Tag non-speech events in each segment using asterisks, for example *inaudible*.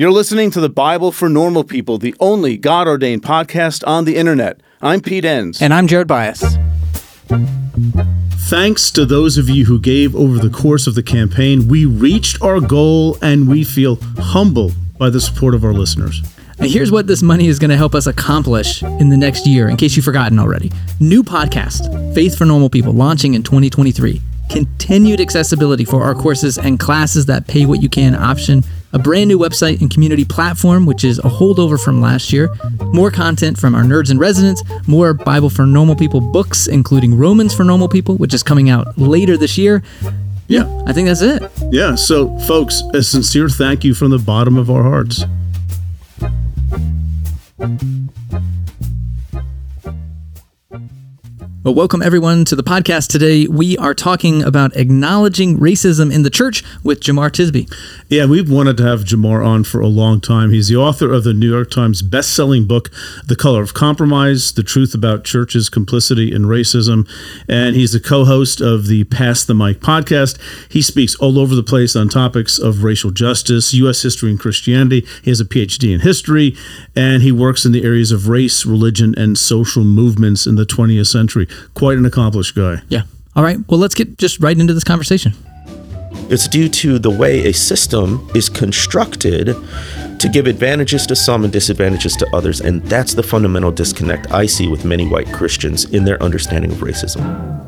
You're listening to the Bible for Normal People, the only God ordained podcast on the internet. I'm Pete Enns. And I'm Jared Byas. Thanks to those of you who gave over the course of the campaign, we reached our goal and we feel humble by the support of our listeners. And here's what this money is going to help us accomplish in the next year, in case you've forgotten already. New podcast, Faith for Normal People, launching in 2023. Continued accessibility for our courses and classes that pay what you can option. A brand new website and community platform, which is a holdover from last year. More content from our nerds and residents, More Bible for Normal People books, including Romans for Normal People, which is coming out later this year. Yeah. I think that's it. Yeah. So, folks, a sincere thank you from the bottom of our hearts. Well, welcome everyone to the podcast today. We are talking about acknowledging racism in the church with Jemar Tisby. Yeah, we've wanted to have Jemar on for a long time. He's the author of the New York Times best-selling book, The Color of Compromise: The Truth About Churches' Complicity in Racism, and he's the co-host of the Pass the Mic podcast. He speaks all over the place on topics of racial justice, U.S. history, and Christianity. He has a PhD in history, and he works in the areas of race, religion, and social movements in the 20th century. Quite an accomplished guy. Yeah. All right. Well, let's get just right into this conversation. It's due to the way a system is constructed to give advantages to some and disadvantages to others. And that's the fundamental disconnect I see with many white Christians in their understanding of racism.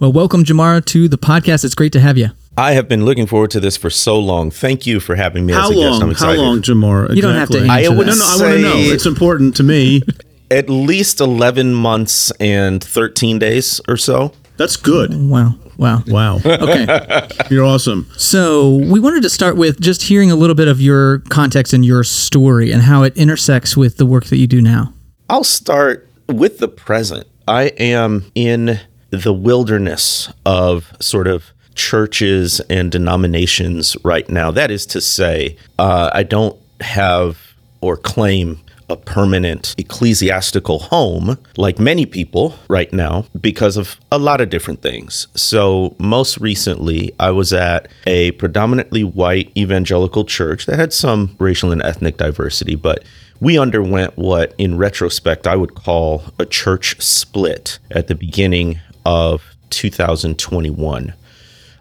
Well, welcome, Jemar, to the podcast. It's great to have you. I have been looking forward to this for so long. Thank you for having me How as a guest. I'm long? How excited. long, Jemar? Exactly. You don't have to answer I that. No, no, I want to know. It's important to me. *laughs* At least 11 months and 13 days or so. That's good. Oh, wow. Wow. Wow. *laughs* Okay. *laughs* You're awesome. so we wanted to start with just hearing a little bit of your context and your story and how it intersects with the work that you do now. I'll start with the present. I am in the wilderness of sort of churches and denominations right now. That is to say, uh, I don't have or claim a permanent ecclesiastical home like many people right now because of a lot of different things. So, most recently, I was at a predominantly white evangelical church that had some racial and ethnic diversity, but we underwent what, in retrospect, I would call a church split at the beginning of 2021.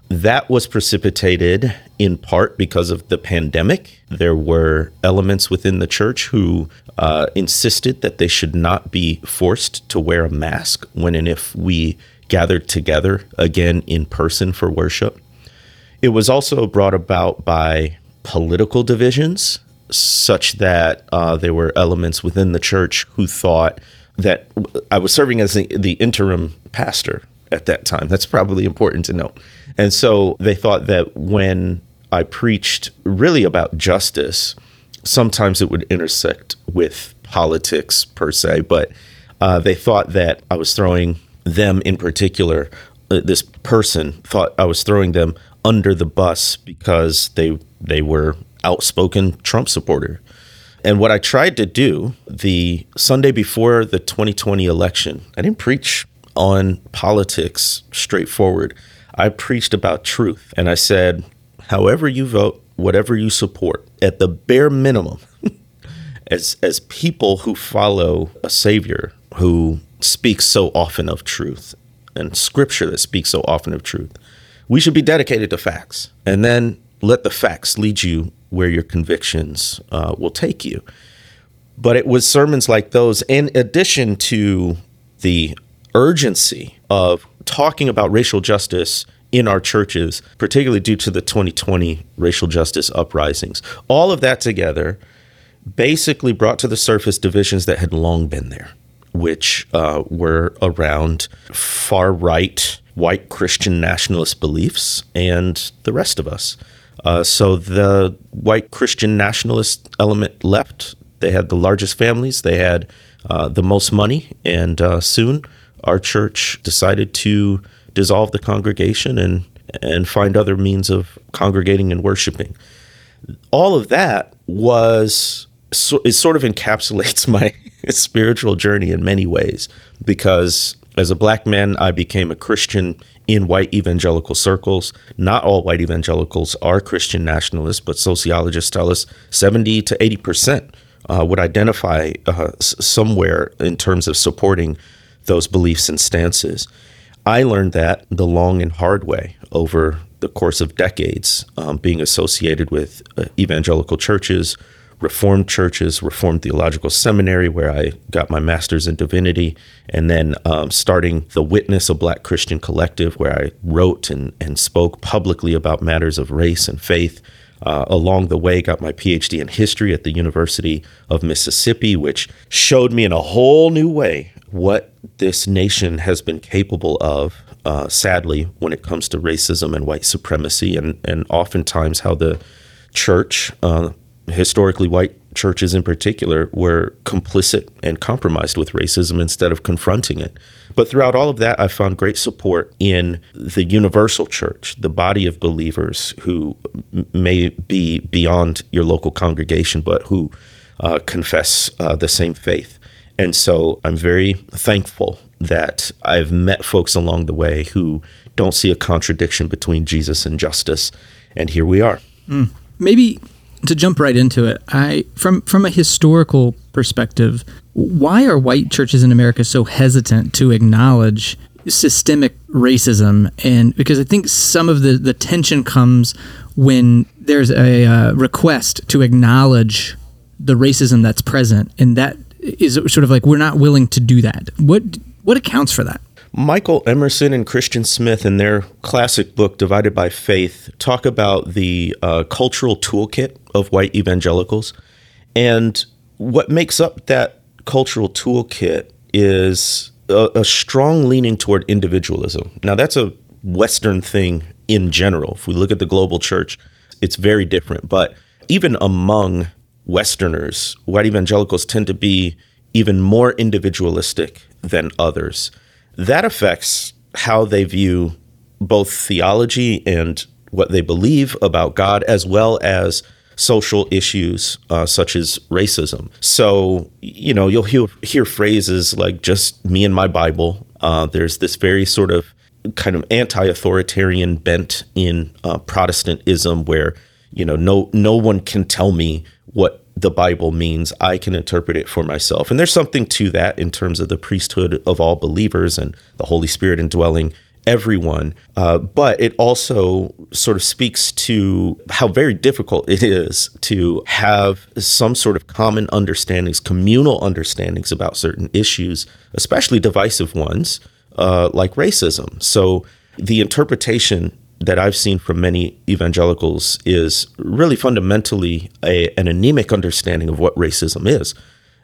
That was precipitated in part because of the pandemic. There were elements within the church who uh, insisted that they should not be forced to wear a mask when and if we gathered together again in person for worship. It was also brought about by political divisions, such that uh, there were elements within the church who thought that I was serving as the, the interim pastor at that time. That's probably important to note. And so they thought that when I preached really about justice, sometimes it would intersect with politics per se, but uh, they thought that I was throwing them in particular, uh, this person thought I was throwing them under the bus because they they were outspoken Trump supporter. And what I tried to do the Sunday before the 2020 election, I didn't preach on politics straightforward. I preached about truth and I said, however you vote, whatever you support, at the bare minimum, *laughs* as as people who follow a savior who speaks so often of truth and scripture that speaks so often of truth, we should be dedicated to facts and then let the facts lead you where your convictions uh, will take you. But it was sermons like those, in addition to the urgency of talking about racial justice in our churches, particularly due to the 2020 racial justice uprisings. All of that together basically brought to the surface divisions that had long been there, which uh, were around far right white Christian nationalist beliefs and the rest of us. Uh, so the white Christian nationalist element left. They had the largest families, they had uh, the most money, and uh, soon our church decided to dissolve the congregation and and find other means of congregating and worshiping. All of that was so, it sort of encapsulates *laughs* my spiritual journey in many ways because As a black man, I became a Christian in white evangelical circles. Not all white evangelicals are Christian nationalists, but sociologists tell us 70 to 80 percent uh, would identify uh, somewhere in terms of supporting those beliefs and stances. I learned that the long and hard way over the course of decades, um, being associated with uh, evangelical churches, Reformed churches, Reformed Theological Seminary, where I got my master's in divinity, and then um, starting the Witness, a Black Christian collective, where I wrote and, and spoke publicly about matters of race and faith. Uh, along the way, got my PhD in history at the University of Mississippi, which showed me in a whole new way what this nation has been capable of. Uh, sadly, when it comes to racism and white supremacy, and and oftentimes how the church, uh, historically white churches in particular, were complicit and compromised with racism instead of confronting it. But throughout all of that, I found great support in the universal church, the body of believers who may be beyond your local congregation, but who uh, confess uh, the same faith. And so I'm very thankful that I've met folks along the way who don't see a contradiction between Jesus and justice. And here we are. maybe to jump right into it, I from from a historical perspective, why are white churches in America so hesitant to acknowledge systemic racism? And because I think some of the the tension comes when there's a uh, request to acknowledge the racism that's present, and that is sort of like we're not willing to do that. What what accounts for that? Michael Emerson and Christian Smith, in their classic book, Divided by Faith, talk about the uh, cultural toolkit of white evangelicals. And what makes up that cultural toolkit is a, a strong leaning toward individualism. Now, that's a Western thing in general. If we look at the global church, it's very different. But even among Westerners, white evangelicals tend to be even more individualistic than others. That affects how they view both theology and what they believe about God, as well as social issues uh, such as racism. So, you know, you'll hear, hear phrases like just me and my Bible. Uh, there's this very sort of kind of anti-authoritarian bent in uh, Protestantism where, you know, no no one can tell me what the Bible means. I can interpret it for myself. And there's something to that in terms of the priesthood of all believers and the Holy Spirit indwelling everyone. Uh, but it also sort of speaks to how very difficult it is to have some sort of common understandings, communal understandings about certain issues, especially divisive ones uh, like racism. So the interpretation that I've seen from many evangelicals is really fundamentally a, an anemic understanding of what racism is.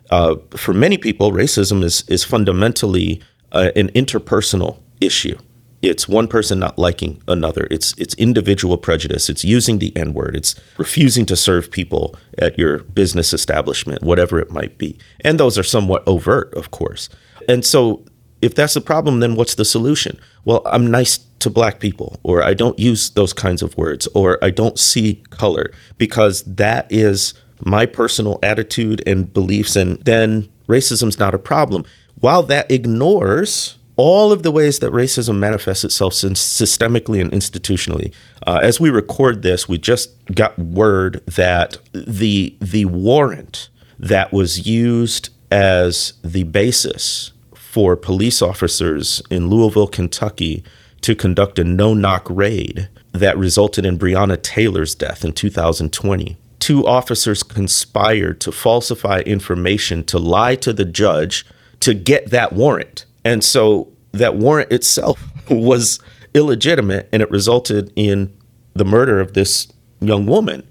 Uh, for many people, racism is is fundamentally uh, an interpersonal issue. It's one person not liking another. It's it's individual prejudice. It's using the N word. It's refusing to serve people at your business establishment, whatever it might be. And those are somewhat overt, of course. And so, if that's the problem, then what's the solution? Well, I'm nice to black people, or I don't use those kinds of words, or I don't see color because that is my personal attitude and beliefs, and then racism's not a problem. While that ignores all of the ways that racism manifests itself systemically and institutionally. Uh, as we record this, we just got word that the the warrant that was used as the basis for police officers in Louisville, Kentucky, to conduct a no-knock raid that resulted in Breonna Taylor's death in 2020. Two officers conspired to falsify information to lie to the judge to get that warrant. And so that warrant itself *laughs* was illegitimate and it resulted in the murder of this young woman.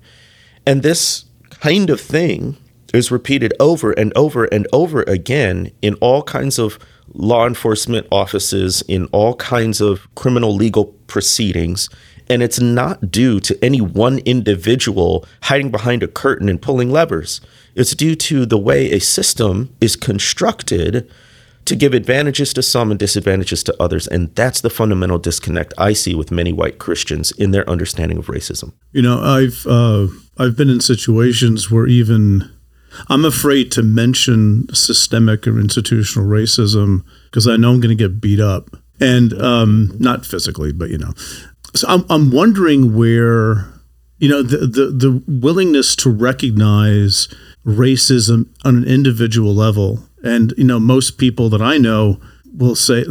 And this kind of thing is repeated over and over and over again in all kinds of law enforcement offices, in all kinds of criminal legal proceedings. And it's not due to any one individual hiding behind a curtain and pulling levers. It's due to the way a system is constructed to give advantages to some and disadvantages to others. And that's the fundamental disconnect I see with many white Christians in their understanding of racism. You know, I've uh, I've been in situations where even I'm afraid to mention systemic or institutional racism because I know I'm going to get beat up, and um, not physically, but you know. So I'm I'm wondering where you know the the, the willingness to recognize racism on an individual level, and you know most people that I know will say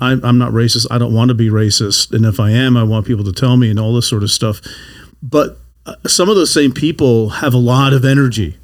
I'm not racist. I don't want to be racist, and if I am, I want people to tell me and all this sort of stuff. But uh, some of those same people have a lot of energy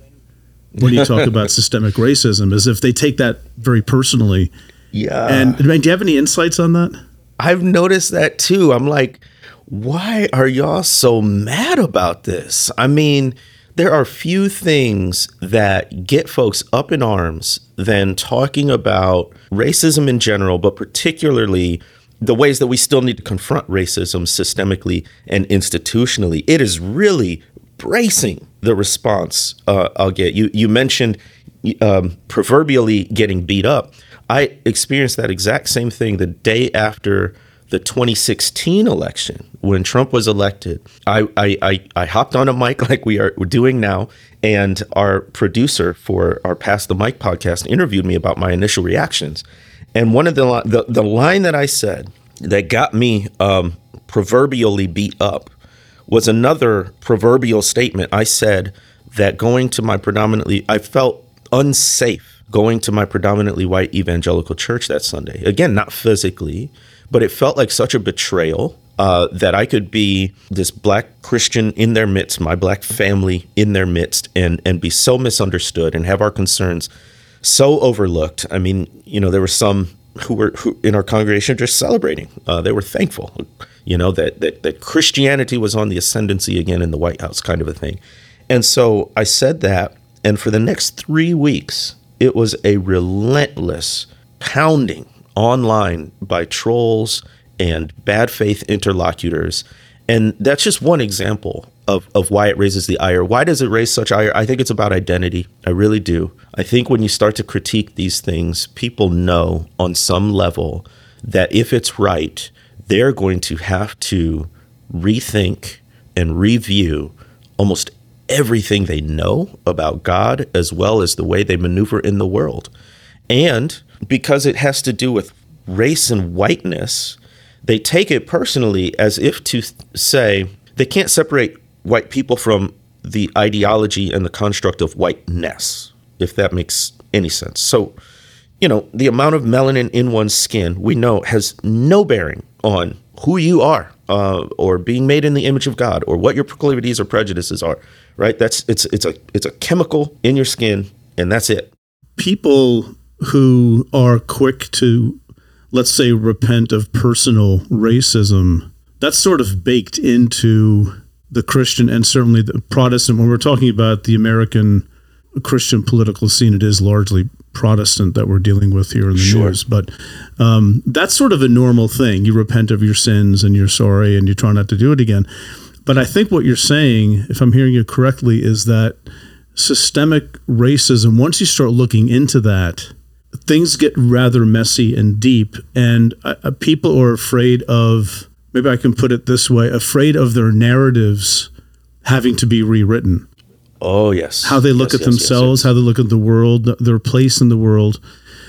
when you talk about *laughs* systemic racism, as if they take that very personally. Yeah. And do you have any insights on that? I've noticed that too. I'm like, why are y'all so mad about this? I mean, there are few things that get folks up in arms than talking about racism in general, but particularly the ways that we still need to confront racism systemically and institutionally. It is really bracing the response uh, I'll get. You you mentioned um, proverbially getting beat up. I experienced that exact same thing the day after the 2016 election when Trump was elected. I I, I, I hopped on a mic *laughs* like we are doing now, and our producer for our Pass the Mic podcast interviewed me about my initial reactions. And one of the the, the line that I said that got me um, proverbially beat up was another proverbial statement. I said that going to my predominantly, I felt unsafe going to my predominantly white evangelical church that Sunday. Again, not physically, but it felt like such a betrayal uh, that I could be this black Christian in their midst, my black family in their midst, and and be so misunderstood and have our concerns so overlooked. I mean, you know, there were some who were who in our congregation just celebrating. Uh, they were thankful, you know, that, that that Christianity was on the ascendancy again in the White House, kind of a thing. And so I said that, and for the next three weeks, it was a relentless pounding online by trolls and bad faith interlocutors. And that's just one example of, of why it raises the ire. Why does it raise such ire? I think it's about identity. I really do. I think when you start to critique these things, people know on some level that if it's right, they're going to have to rethink and review almost everything they know about God as well as the way they maneuver in the world. And because it has to do with race and whiteness, they take it personally as if to say they can't separate white people from the ideology and the construct of whiteness, if that makes any sense. So, you know, the amount of melanin in one's skin we know has no bearing on who you are uh, or being made in the image of God or what your proclivities or prejudices are, right? That's it's it's a it's a chemical in your skin and that's it. People who are quick to let's say repent of personal racism, that's sort of baked into the Christian and certainly the Protestant. When we're talking about the American Christian political scene, it is largely Protestant that we're dealing with here in the sure. news. But um, that's sort of a normal thing. You repent of your sins and you're sorry and you try not to do it again. But I think what you're saying, if I'm hearing you correctly, is that systemic racism, once you start looking into that, things get rather messy and deep. And uh, people are afraid of maybe I can put it this way afraid of their narratives having to be rewritten. Oh, yes. How they look yes, at yes, themselves, yes, how they look at the world, their place in the world.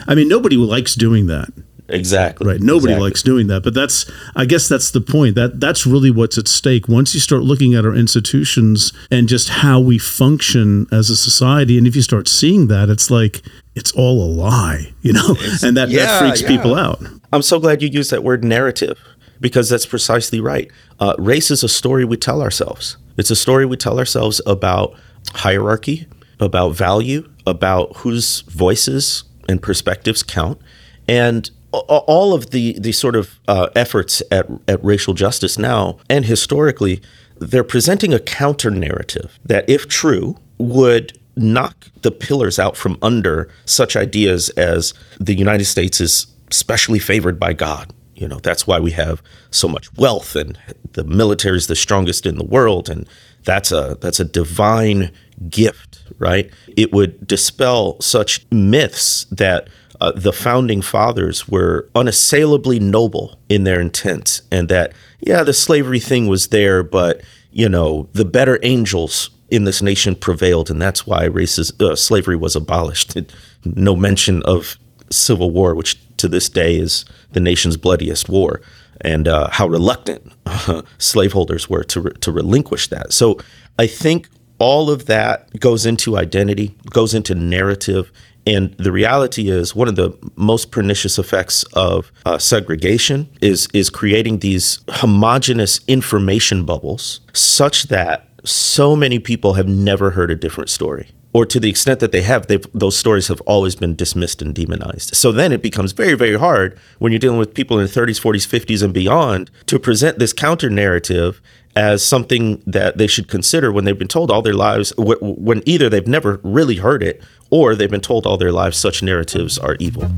I mean, nobody likes doing that. Exactly. Right. Nobody exactly. likes doing that, but that's I guess that's the point. That that's really what's at stake. Once you start looking at our institutions and just how we function as a society and if you start seeing that, it's like it's all a lie, you know? It's, and that, yeah, that freaks yeah. people out. I'm so glad you used that word narrative because that's precisely right. Uh, race is a story we tell ourselves. It's a story we tell ourselves about hierarchy, about value, about whose voices and perspectives count. And all of the, the sort of uh, efforts at, at racial justice now and historically, they're presenting a counter narrative that, if true, would knock the pillars out from under such ideas as the United States is specially favored by God. You know, that's why we have so much wealth and the military is the strongest in the world and that's a that's a divine gift, right? It would dispel such myths that uh, the founding fathers were unassailably noble in their intent and that yeah, the slavery thing was there, but you know, the better angels in this nation prevailed, and that's why racist uh, slavery was abolished. no mention of civil war, which to this day is the nation's bloodiest war, and uh, how reluctant *laughs* slaveholders were to re- to relinquish that. So I think all of that goes into identity, goes into narrative. And the reality is, one of the most pernicious effects of uh, segregation is is creating these homogenous information bubbles, such that so many people have never heard a different story or to the extent that they have, those stories have always been dismissed and demonized. So then it becomes very, very hard when you're dealing with people in their 30s, 40s, 50s, and beyond to present this counter narrative as something that they should consider when they've been told all their lives, when either they've never really heard it or they've been told all their lives such narratives are evil.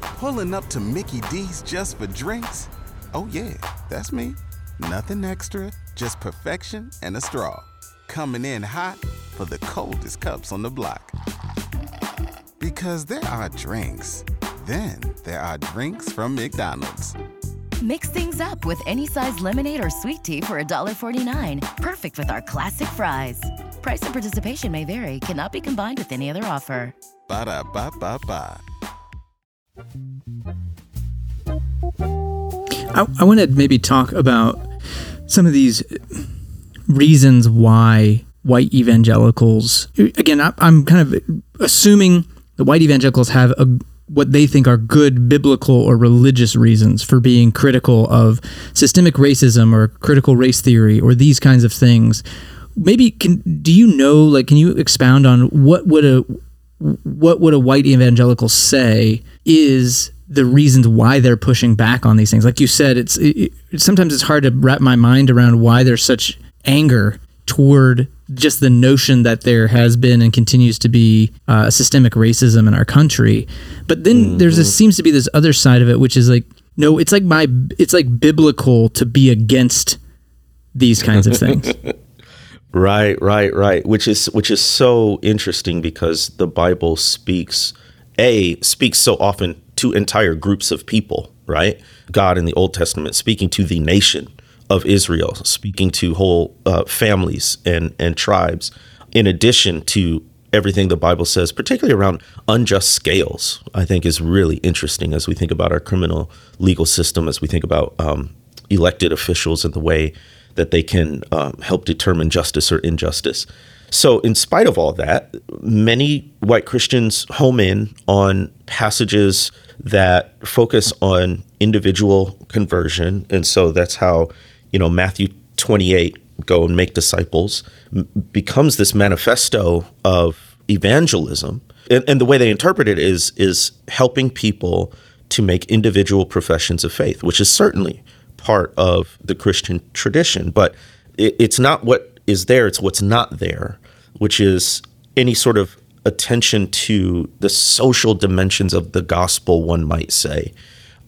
Pulling up to Mickey D's just for drinks? Oh, yeah, that's me. Nothing extra, just perfection and a straw coming in hot for the coldest cups on the block. Because there are drinks, then there are drinks from McDonald's. Mix things up with any size lemonade or sweet tea for $1.49. Perfect with our classic fries. Price and participation may vary, cannot be combined with any other offer. Ba da ba ba ba. I, I want to maybe talk about some of these reasons why white evangelicals, again, I, am kind of assuming the white evangelicals have a, what they think are good biblical or religious reasons for being critical of systemic racism or critical race theory or these kinds of things. Maybe can do you know like can you expound on what would a what would a white evangelical say is the reasons why they're pushing back on these things. Like you said, it's it, sometimes it's hard to wrap my mind around why there's such anger toward just the notion that there has been and continues to be uh, systemic racism in our country. But then mm-hmm. there's this seems to be this other side of it, which is like, no, it's like my, it's like biblical to be against these kinds of things. *laughs* right, right, right. Which is which is so interesting because the Bible speaks a speaks so often to entire groups of people. Right, God in the Old Testament speaking to the nation of Israel, speaking to whole uh, families and, and tribes, in addition to everything the Bible says, particularly around unjust scales, I think is really interesting as we think about our criminal legal system, as we think about um, elected officials and the way that they can um, help determine justice or injustice. So, in spite of all that, many white Christians home in on passages that focus on individual conversion. And so that's how you know, Matthew 28, go and make disciples, m- becomes this manifesto of evangelism. And, and, the way they interpret it is is helping people to make individual professions of faith, which is certainly part of the Christian tradition. But it, it's not what is there; it's what's not there, which is any sort of attention to the social dimensions of the gospel, one might say.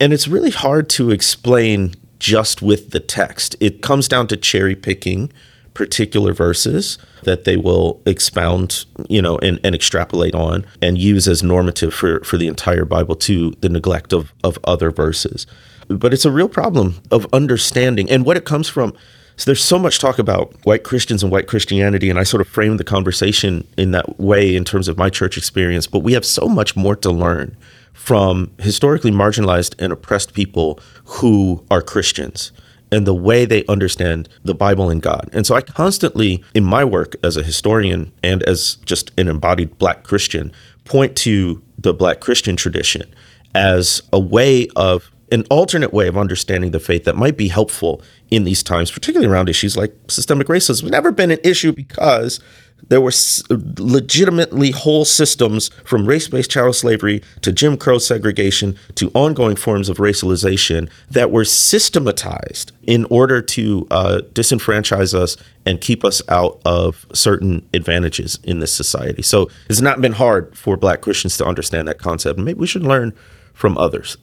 And it's really hard to explain just with the text. It comes down to cherry picking particular verses that they will expound, you know, and, and extrapolate on and use as normative for, for the entire Bible to the neglect of, of other verses. But it's a real problem of understanding and what it comes from. So there's so much talk about white Christians and white Christianity, and I sort of frame the conversation in that way in terms of my church experience. But we have so much more to learn from historically marginalized and oppressed people who are Christians and the way they understand the Bible and God. And so I constantly, in my work as a historian and as just an embodied Black Christian, point to the Black Christian tradition as a way of an alternate way of understanding the faith that might be helpful in these times, particularly around issues like systemic racism. It's never been an issue because there were legitimately whole systems from race based chattel slavery to Jim Crow segregation to ongoing forms of racialization that were systematized in order to uh, disenfranchise us and keep us out of certain advantages in this society. So it's not been hard for black Christians to understand that concept. maybe we should learn from others.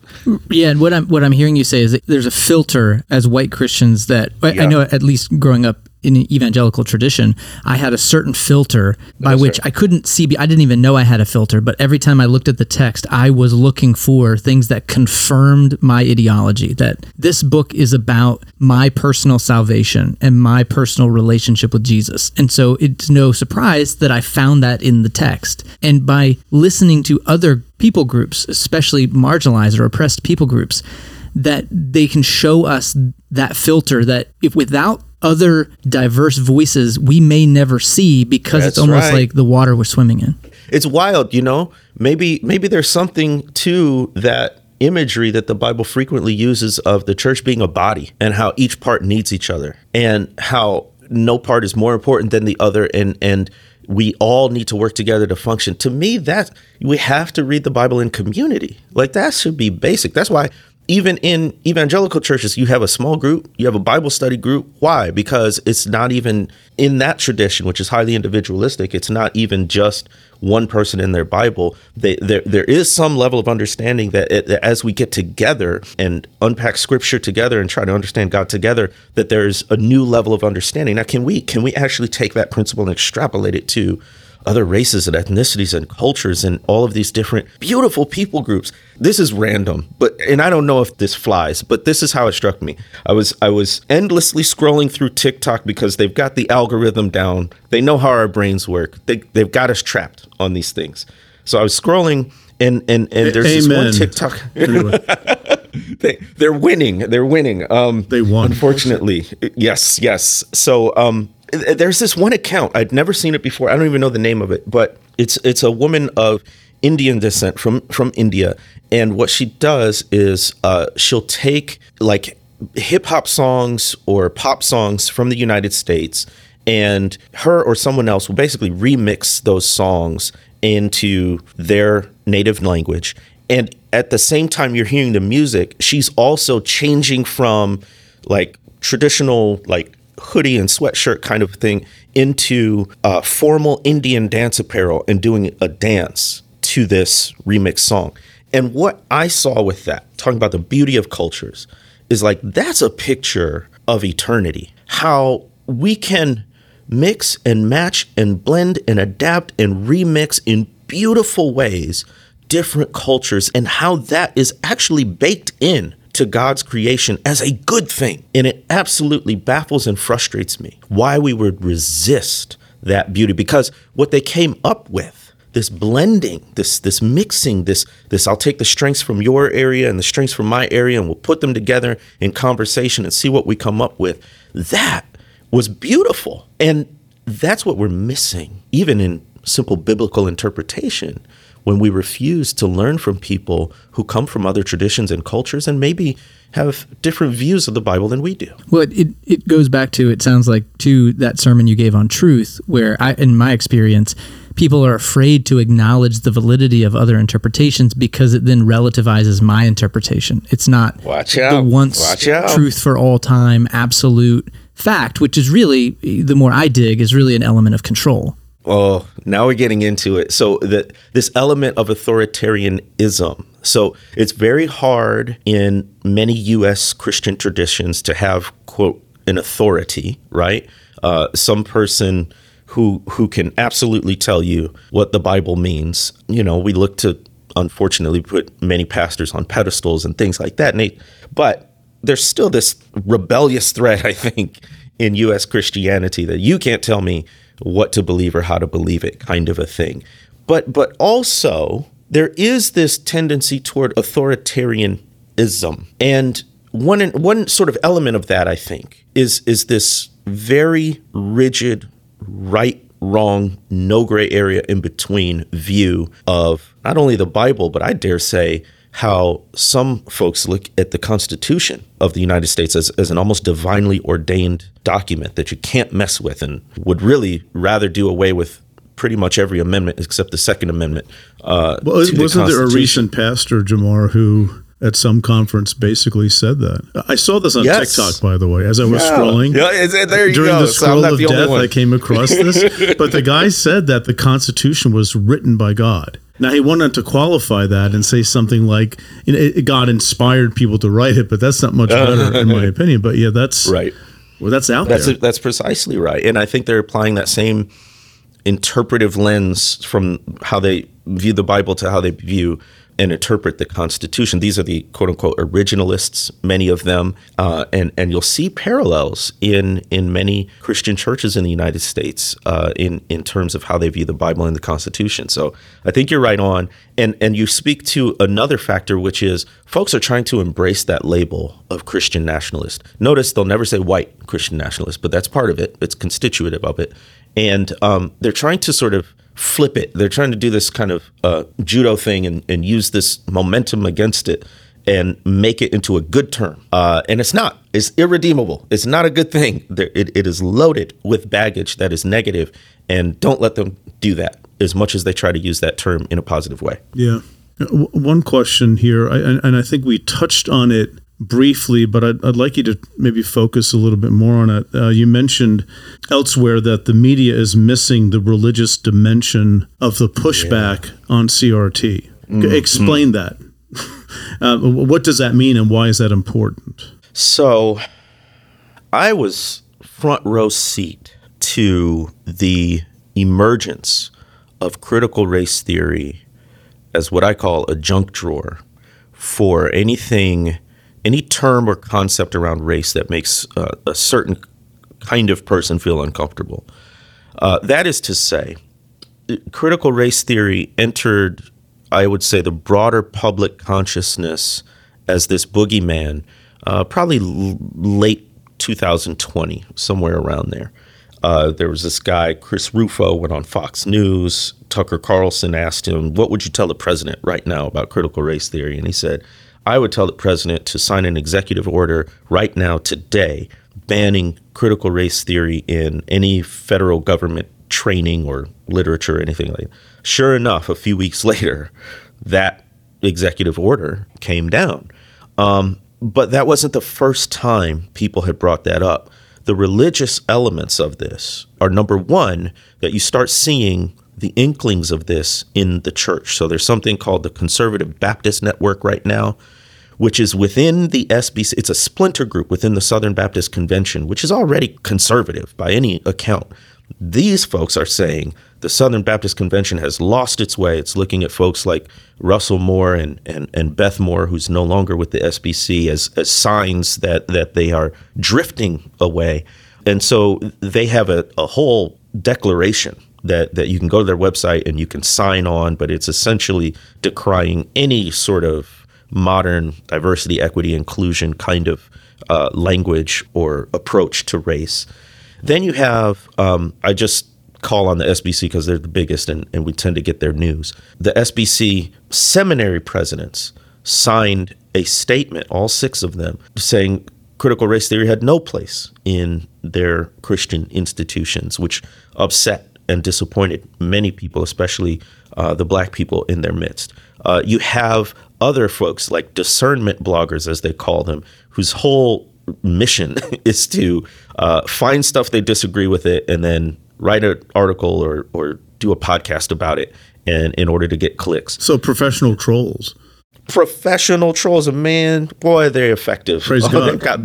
Yeah, and what I'm what I'm hearing you say is that there's a filter as white Christians that I, yeah. I know at least growing up in an evangelical tradition, I had a certain filter by That's which right. I couldn't see. I didn't even know I had a filter, but every time I looked at the text, I was looking for things that confirmed my ideology that this book is about my personal salvation and my personal relationship with Jesus. And so it's no surprise that I found that in the text. And by listening to other people groups, especially marginalized or oppressed people groups, that they can show us that filter that if without other diverse voices we may never see because it's almost right. like the water we're swimming in. it's wild you know maybe maybe there's something to that imagery that the bible frequently uses of the church being a body and how each part needs each other and how no part is more important than the other and and we all need to work together to function to me that we have to read the bible in community like that should be basic that's why even in evangelical churches, you have a small group, you have a Bible study group. Why? Because it's not even in that tradition, which is highly individualistic. It's not even just one person in their Bible. They, there, there is some level of understanding that, it, that as we get together and unpack Scripture together and try to understand God together, that there's a new level of understanding. Now, can we can we actually take that principle and extrapolate it to other races and ethnicities and cultures and all of these different beautiful people groups. This is random, but and I don't know if this flies, but this is how it struck me. I was I was endlessly scrolling through TikTok because they've got the algorithm down. They know how our brains work. They they've got us trapped on these things. So I was scrolling and and and there's this one TikTok. *laughs* *laughs* They they're winning. They're winning. Um, They won. Unfortunately, yes, yes. So um, there's this one account I'd never seen it before. I don't even know the name of it, but it's it's a woman of Indian descent from from India, and what she does is uh, she'll take like hip hop songs or pop songs from the United States, and her or someone else will basically remix those songs into their native language. And at the same time you're hearing the music, she's also changing from like traditional like hoodie and sweatshirt kind of thing into uh, formal Indian dance apparel and doing a dance to this remix song. And what I saw with that, talking about the beauty of cultures, is like that's a picture of eternity. How we can mix and match and blend and adapt and remix in beautiful ways different cultures and how that is actually baked in to God's creation as a good thing. And it absolutely baffles and frustrates me why we would resist that beauty because what they came up with this blending this this mixing this this I'll take the strengths from your area and the strengths from my area and we'll put them together in conversation and see what we come up with that was beautiful and that's what we're missing even in simple biblical interpretation when we refuse to learn from people who come from other traditions and cultures and maybe have different views of the Bible than we do. Well, it, it, it goes back to, it sounds like, to that sermon you gave on truth, where I, in my experience, people are afraid to acknowledge the validity of other interpretations because it then relativizes my interpretation. It's not Watch the out. once Watch out. truth for all time, absolute fact, which is really, the more I dig, is really an element of control. Oh, now we're getting into it. So that this element of authoritarianism. So it's very hard in many U.S. Christian traditions to have quote an authority, right? Uh, some person who who can absolutely tell you what the Bible means. You know, we look to unfortunately put many pastors on pedestals and things like that. They, but there's still this rebellious threat, *laughs* I think, in U.S. Christianity that you can't tell me what to believe or how to believe it, kind of a thing. But but also there is this tendency toward authoritarianism, and one one sort of element of that, I think, is is this very rigid right wrong no gray area in between view of not only the bible but i dare say how some folks look at the constitution of the united states as, as an almost divinely ordained document that you can't mess with and would really rather do away with pretty much every amendment except the second amendment uh, well, wasn't there a recent pastor, Jemar, who at some conference basically said that? I saw this on Yes. TikTok, by the way, as I was Yeah. scrolling. Yeah, there you During go. the scroll not of the death. I came across this. *laughs* but the guy said that the Constitution was written by God. Now he wanted to qualify that and say something like, you know, it, God inspired people to write it, but that's not much better in my *laughs* opinion. But yeah, that's right Well, that's out That's there. that's precisely right, and I think they're applying that same interpretive lens from how they view the Bible to how they view and interpret the Constitution. These are the quote unquote originalists, many of them, uh, and and you'll see parallels in in many Christian churches in the United States uh, in in terms of how they view the Bible and the Constitution. So I think you're right on, and and you speak to another factor, which is folks are trying to embrace that label of Christian nationalist. Notice they'll never say white Christian nationalist, but that's part of it. It's constitutive of it, and um, they're trying to sort of flip it. They're trying to do this kind of uh, judo thing and, and use this momentum against it and make it into a good term. Uh, and it's not. It's irredeemable. It's not a good thing. It, it is loaded with baggage that is negative, and don't let them do that as much as they try to use that term in a positive way. Yeah. One question here, and I think we touched on it briefly, but I'd, I'd like you to maybe focus a little bit more on it. Uh, you mentioned elsewhere that the media is missing the religious dimension of the pushback on CRT. G- Explain that. *laughs* uh, what does that mean, and why is that important? So I was front row seat to the emergence of critical race theory as what I call a junk drawer for anything, any term or concept around race that makes uh, a certain kind of person feel uncomfortable. Uh, that is to say, critical race theory entered, I would say, the broader public consciousness as this boogeyman, uh, probably l- late 2020, somewhere around there. Uh, there was this guy, Chris Rufo, went on Fox News. Tucker Carlson asked him, What would you tell the president right now about critical race theory? And he said, I would tell the president to sign an executive order right now, today, banning critical race theory in any federal government training or literature or anything like that. Sure enough, a few weeks *laughs* later, that executive order came down. Um, but that wasn't the first time people had brought that up. The religious elements of this are number one, that you start seeing the inklings of this in the church. So there's something called the Conservative Baptist Network right now, which is within the SBC. It's a splinter group within the Southern Baptist Convention, which is already conservative by any account. These folks are saying the Southern Baptist Convention has lost its way. It's looking at folks like Russell Moore and, and, and Beth Moore, who's no longer with the SBC, as, as signs that, that they are drifting away. And so they have a, a whole declaration that, that you can go to their website and you can sign on, but it's essentially decrying any sort of modern diversity, equity, inclusion kind of uh, language or approach to race. Then you have, um, I just call on the SBC because they're the biggest and, and we tend to get their news. The SBC seminary presidents signed a statement, all six of them, saying critical race theory had no place in their Christian institutions, which upset and disappointed many people, especially uh, the black people in their midst. Uh, you have other folks like discernment bloggers, as they call them, whose whole mission *laughs* is to uh, find stuff they disagree with it and then write an article or, or do a podcast about it and in order to get clicks. So, professional trolls. Professional trolls, man, boy, they're effective. Praise *laughs* Oh, God. They've got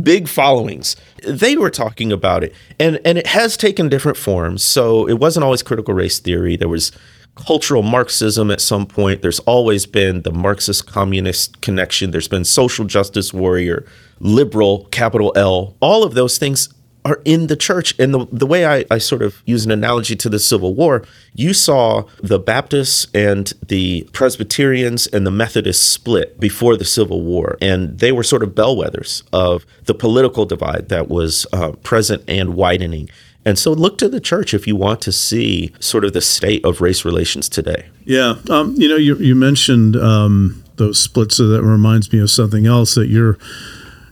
big followings. They were talking about it, and and it has taken different forms. So it wasn't always critical race theory. There was cultural Marxism at some point. There's always been the Marxist communist connection. There's been social justice warrior, liberal, capital L. All of those things are in the church. And the, the way I, I sort of use an analogy to the Civil War, you saw the Baptists and the Presbyterians and the Methodists split before the Civil War. And they were sort of bellwethers of the political divide that was uh, present and widening. And so look to the church if you want to see sort of the state of race relations today. Yeah, um, you know, you, you mentioned um, those splits, so that reminds me of something else. That your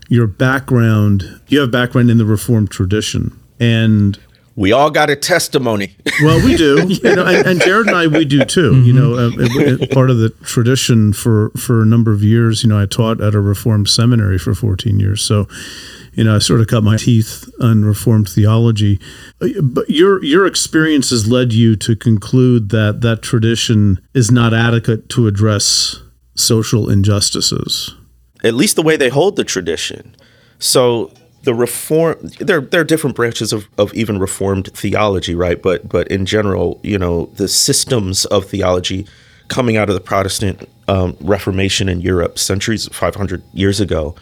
your background, you have background in the Reformed tradition, and We all got a testimony. *laughs* well, we do, *laughs* you know, and, and Jared and I, we do too. You know, uh, it- it- part of the tradition for for a number of years. You know, I taught at a Reformed seminary for 14 years, so you know, I sort of cut my teeth on Reformed theology. Uh, But your your experience has led you to conclude that that tradition is not adequate to address social injustices. at least the way they hold the tradition. So the reform there there are different branches of, of even reformed theology right? But but in general you know the systems of theology coming out of the protestant um, reformation in europe centuries 500 years ago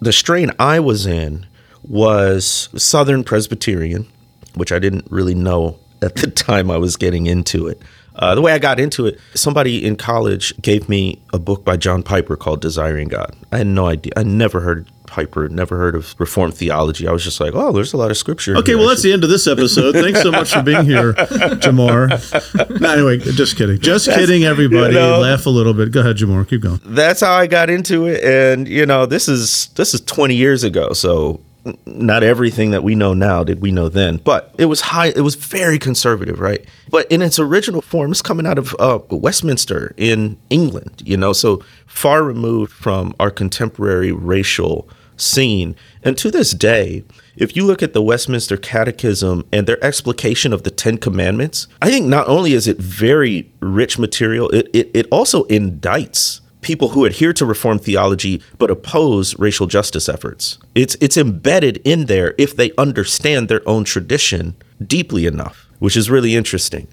the strain i was in was southern presbyterian which i didn't really know at the *laughs* time i was getting into it uh, the way I got into it, somebody in college gave me a book by John Piper called Desiring God. I had no idea. I never heard Piper, never heard of Reformed theology. I was just like, oh, there's a lot of scripture. Okay, here. well, that's the end of this episode. Thanks so much for being here, *laughs* Jemar. No, anyway, just kidding. Just kidding, everybody. you know. Laugh a little bit. Go ahead, Jemar. Keep going. that's how I got into it. And you know, this is this is 20 years ago, so not everything that we know now did we know then. But it was high. It was very conservative, right? But in its original form, it's coming out of uh, Westminster in England. You know, so far removed from our contemporary racial scene. And to this day, if you look at the Westminster Catechism and their explication of the Ten Commandments, I think not only is it very rich material, it, it, it also indicts people who adhere to reform theology but oppose racial justice efforts. It's, it's embedded in there if they understand their own tradition deeply enough, which is really interesting.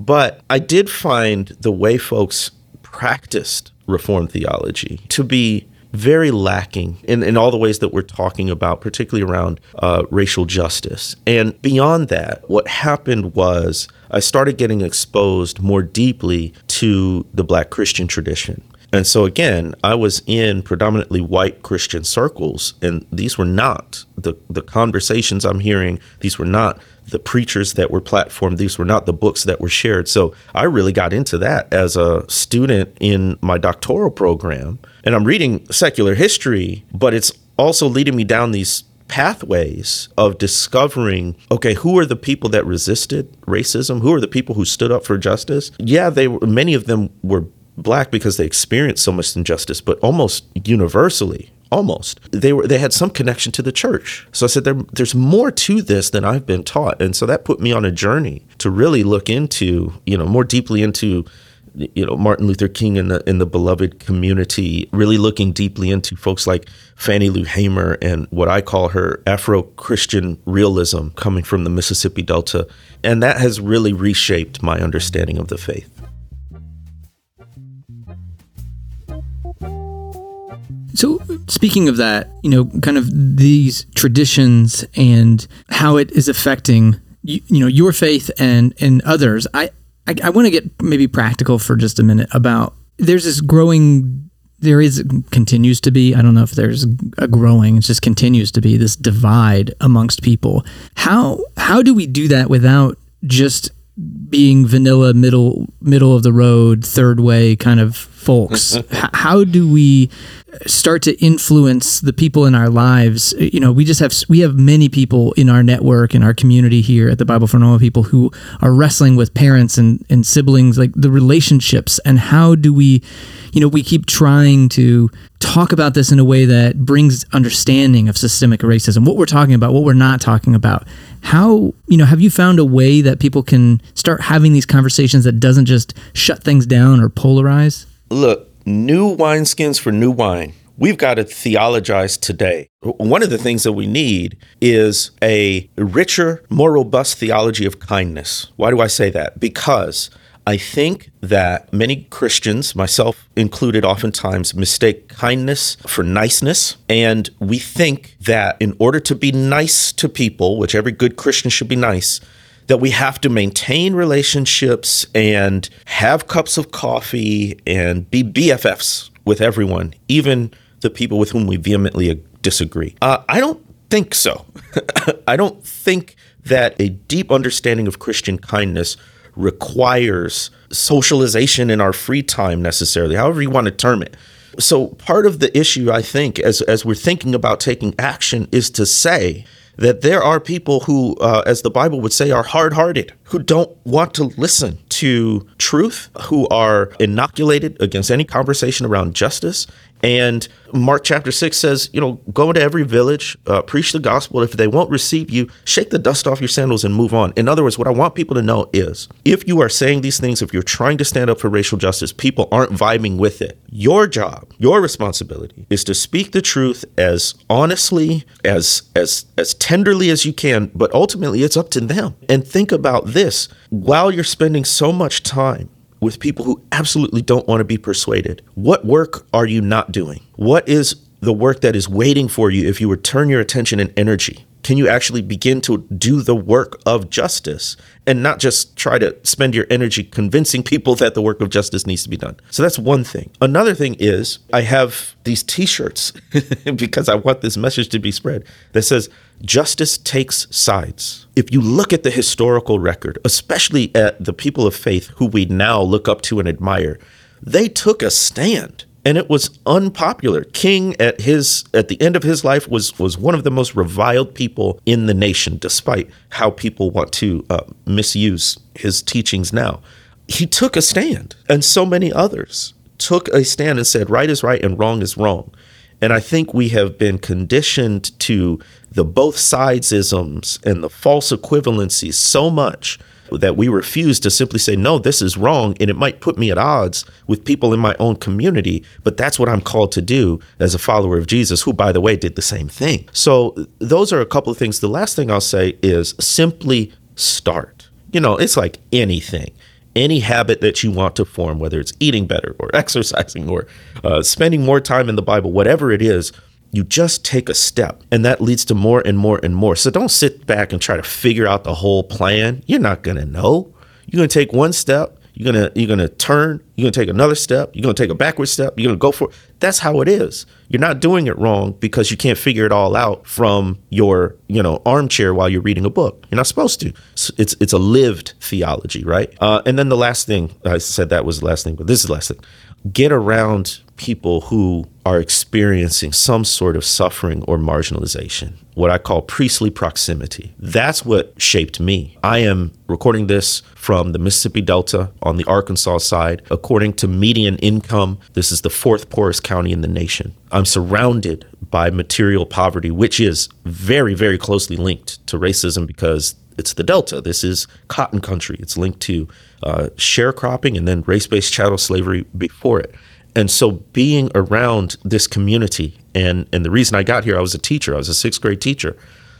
But I did find the way folks practiced reform theology to be very lacking in, in all the ways that we're talking about, particularly around uh, racial justice. And beyond that, what happened was I started getting exposed more deeply to the Black Christian tradition. And so again, I was in predominantly white Christian circles, and these were not the, the conversations I'm hearing, these were not the preachers that were platformed, these were not the books that were shared. So I really got into that as a student in my doctoral program. And I'm reading secular history, but it's also leading me down these pathways of discovering okay who are the people that resisted racism who are the people who stood up for justice yeah they were many of them were black because they experienced so much injustice but almost universally almost they were they had some connection to the church. So i said there, there's more to this than i've been taught. And so that put me on a journey to really look into you know more deeply into you know Martin Luther King and the in the beloved community, really looking deeply into folks like Fannie Lou Hamer and what I call her Afro-Christian realism coming from the Mississippi Delta, and that has really reshaped my understanding of the faith. So, speaking of that, you know, kind of these traditions and how it is affecting you, you know your faith and and others. I I, I want to get maybe practical for just a minute about there's this growing. There is continues to be. I don't know if there's a growing. It just continues to be this divide amongst people. How how do we do that without just being vanilla middle middle of the road third way kind of folks *laughs* H- how do we start to influence the people in our lives? You know we just have we have many people in our network in our community here at the bible for normal people who are wrestling with parents and, and siblings like the relationships and how do we you know we keep trying to talk about this in a way that brings understanding of systemic racism what we're talking about what we're not talking about. How you know have you found a way that people can start having these conversations that doesn't just shut things down or polarize Look, new wineskins for new wine. We've got to theologize today. One of the things that we need is a richer, more robust theology of kindness. Why do I say that? Because I think that many Christians, myself included, oftentimes mistake kindness for niceness. And we think that in order to be nice to people, which every good Christian should be nice, that we have to maintain relationships and have cups of coffee and be BFFs with everyone, even the people with whom we vehemently disagree. Uh, I don't think so. *laughs* I don't think that a deep understanding of Christian kindness requires socialization in our free time necessarily, however you want to term it. So part of the issue, I think, as as we're thinking about taking action, is to say that there are people who, uh, as the Bible would say, are hard-hearted, who don't want to listen to truth, who are inoculated against any conversation around justice. And Mark chapter 6 says, you know, go into every village, uh, preach the gospel. If they won't receive you, shake the dust off your sandals and move on. In other words, what I want people to know is if you are saying these things, if you're trying to stand up for racial justice, people aren't vibing with it. Your job, your responsibility is to speak the truth as honestly, as as as tenderly as you can, but ultimately it's up to them. And think about this. While you're spending so much time with people who absolutely don't want to be persuaded. What work are you not doing? What is the work that is waiting for you if you return your attention and energy? Can you actually begin to do the work of justice and not just try to spend your energy convincing people that the work of justice needs to be done? So that's one thing. Another thing is I have these t shirts *laughs* because I want this message to be spread that says, Justice takes sides. If you look at the historical record, especially at the people of faith who we now look up to and admire, they took a stand and it was unpopular. King at his at the end of his life was was one of the most reviled people in the nation, despite how people want to uh, misuse his teachings now. He took a stand, and so many others took a stand and said, "Right is right and wrong is wrong." And I think we have been conditioned to the both sides isms and the false equivalencies so much that we refuse to simply say, no, this is wrong. And it might put me at odds with people in my own community, but that's what I'm called to do as a follower of Jesus, who, by the way, did the same thing. So those are a couple of things. The last thing I'll say is simply start. You know, it's like anything any habit that you want to form, whether it's eating better or *laughs* exercising or uh, spending more time in the Bible, whatever it is, you just take a step and that leads to more and more and more. So don't sit back and try to figure out the whole plan. You're not going to know. You're going to take one step, you're to you're to turn, you're to take another step, you're to take a backward step, you're to go for it. That's how it is. You're not doing it wrong because you can't figure it all out from your, you know, armchair while you're reading a book. You're not supposed to. It's it's a lived theology, right? Uh, and then the last thing I said that was the last thing, but this is the last thing. Get around people who are experiencing some sort of suffering or marginalization, what I call priestly proximity. That's what shaped me. I am recording this from the Mississippi Delta on the Arkansas side. According to median income, this is the fourth poorest county in the nation. I'm surrounded by material poverty, which is very, very closely linked to racism because it's the Delta. This is cotton country. It's linked to uh, sharecropping and then race based chattel slavery before it. And so being around this community, and, and the reason I got here, I was a teacher, I was a sixth grade teacher.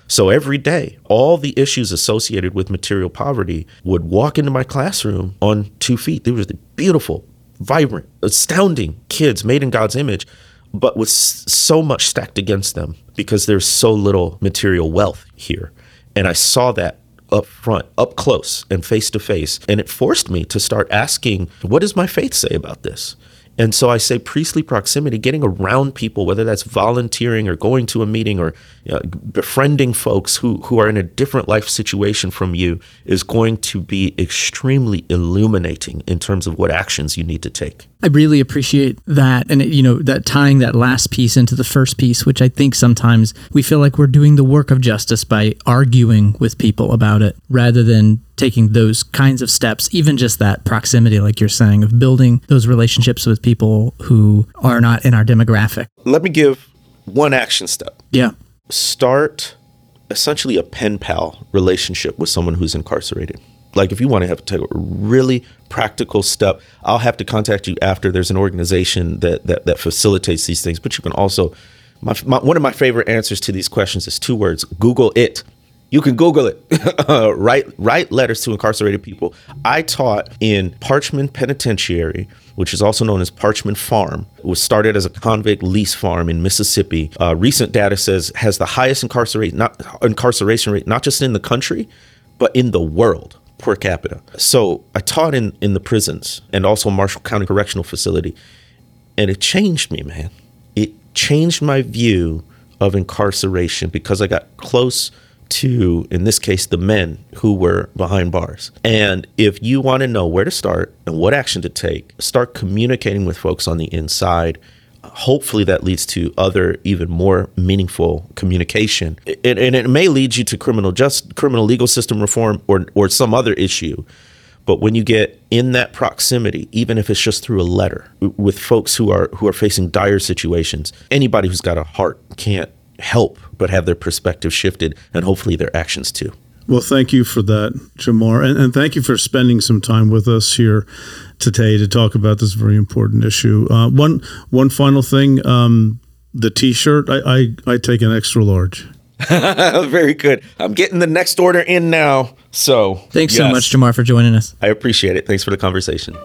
So every day, all the issues associated with material poverty would walk into my classroom on two feet. They were the beautiful, vibrant, astounding kids made in God's image, but with so much stacked against them because there's so little material wealth here. And I saw that up front, up close and face to face. And it forced me to start asking, what does my faith say about this? And so I say priestly proximity, getting around people, whether that's volunteering or going to a meeting or you know, befriending folks who, who are in a different life situation from you, is going to be extremely illuminating in terms of what actions you need to take. I really appreciate that. And, you know, that tying that last piece into the first piece, which I think sometimes we feel like we're doing the work of justice by arguing with people about it rather than taking those kinds of steps, even just that proximity, like you're saying, of building those relationships with people who are not in our demographic. Let me give one action step. Yeah. Start essentially a pen pal relationship with someone who's incarcerated like if you want to have to take a really practical step i'll have to contact you after there's an organization that that, that facilitates these things but you can also my, my, one of my favorite answers to these questions is two words google it you can google it *laughs* write write letters to incarcerated people i taught in parchman penitentiary which is also known as parchman farm it was started as a convict lease farm in mississippi uh, recent data says has the highest incarcerate not incarceration rate not just in the country but in the world per capita. So I taught in, in the prisons and also Marshall County Correctional Facility. And it changed me, man. It changed my view of incarceration because I got close to, in this case, the men who were behind bars. And if you want to know where to start and what action to take, start communicating with folks on the inside. Hopefully that leads to other even more meaningful communication. It, and it may lead you to criminal just criminal legal system reform or or some other issue. But when you get in that proximity even if it's just through a letter with folks who are who are facing dire situations anybody who's got a heart can't help but have their perspective shifted and hopefully their actions too well, thank you for that, Jemar. And, and, thank you for spending some time with us here today to talk about this very important issue. Uh, one one final thing um, the t shirt, I, I, I take an extra large. *laughs* very good. I'm getting the next order in now. So thanks yes. so much, Jemar, for joining us. I appreciate it. Thanks for the conversation.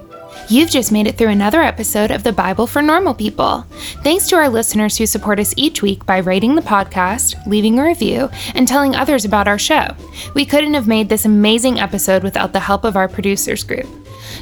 You've just made it through another episode of the Bible for Normal People. Thanks to our listeners who support us each week by rating the podcast, leaving a review, and telling others about our show. We couldn't have made this amazing episode without the help of our producers group.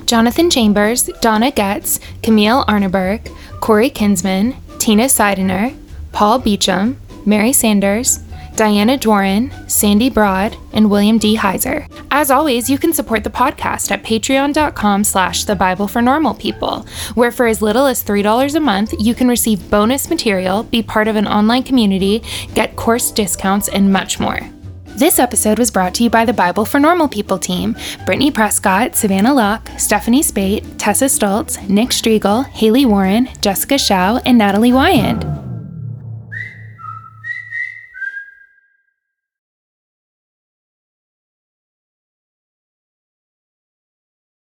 Jonathan Chambers, Donna Getz, Camille Arneberg, Corey Kinsman, Tina Seidener, Paul Beecham, Mary Sanders, Diana Dworin, Sandy Broad, and William D. Heiser. As always, you can support the podcast at patreon.com slash the Bible for Normal People, where for as little as $3 a month, you can receive bonus material, be part of an online community, get course discounts, and much more. This episode was brought to you by the Bible for Normal People team Brittany Prescott, Savannah Locke, Stephanie Spate, Tessa Stoltz, Nick Striegel, Haley Warren, Jessica Shao, and Natalie Wyand.